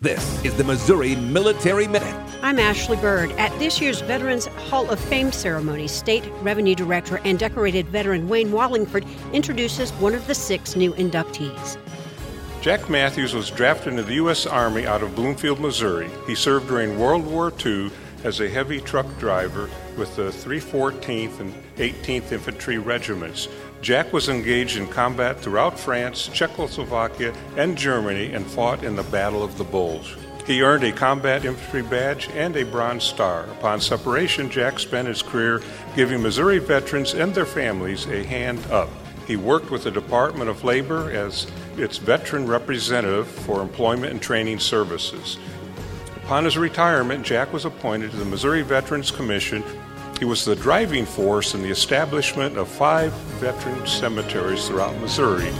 This is the Missouri Military Minute. I'm Ashley Bird. At this year's Veterans Hall of Fame ceremony, State Revenue Director and decorated veteran Wayne Wallingford introduces one of the six new inductees. Jack Matthews was drafted into the U.S. Army out of Bloomfield, Missouri. He served during World War II as a heavy truck driver with the 314th and 18th Infantry Regiments. Jack was engaged in combat throughout France, Czechoslovakia, and Germany and fought in the Battle of the Bulge. He earned a combat infantry badge and a Bronze Star. Upon separation, Jack spent his career giving Missouri veterans and their families a hand up. He worked with the Department of Labor as its veteran representative for employment and training services. Upon his retirement, Jack was appointed to the Missouri Veterans Commission. He was the driving force in the establishment of five veteran cemeteries throughout Missouri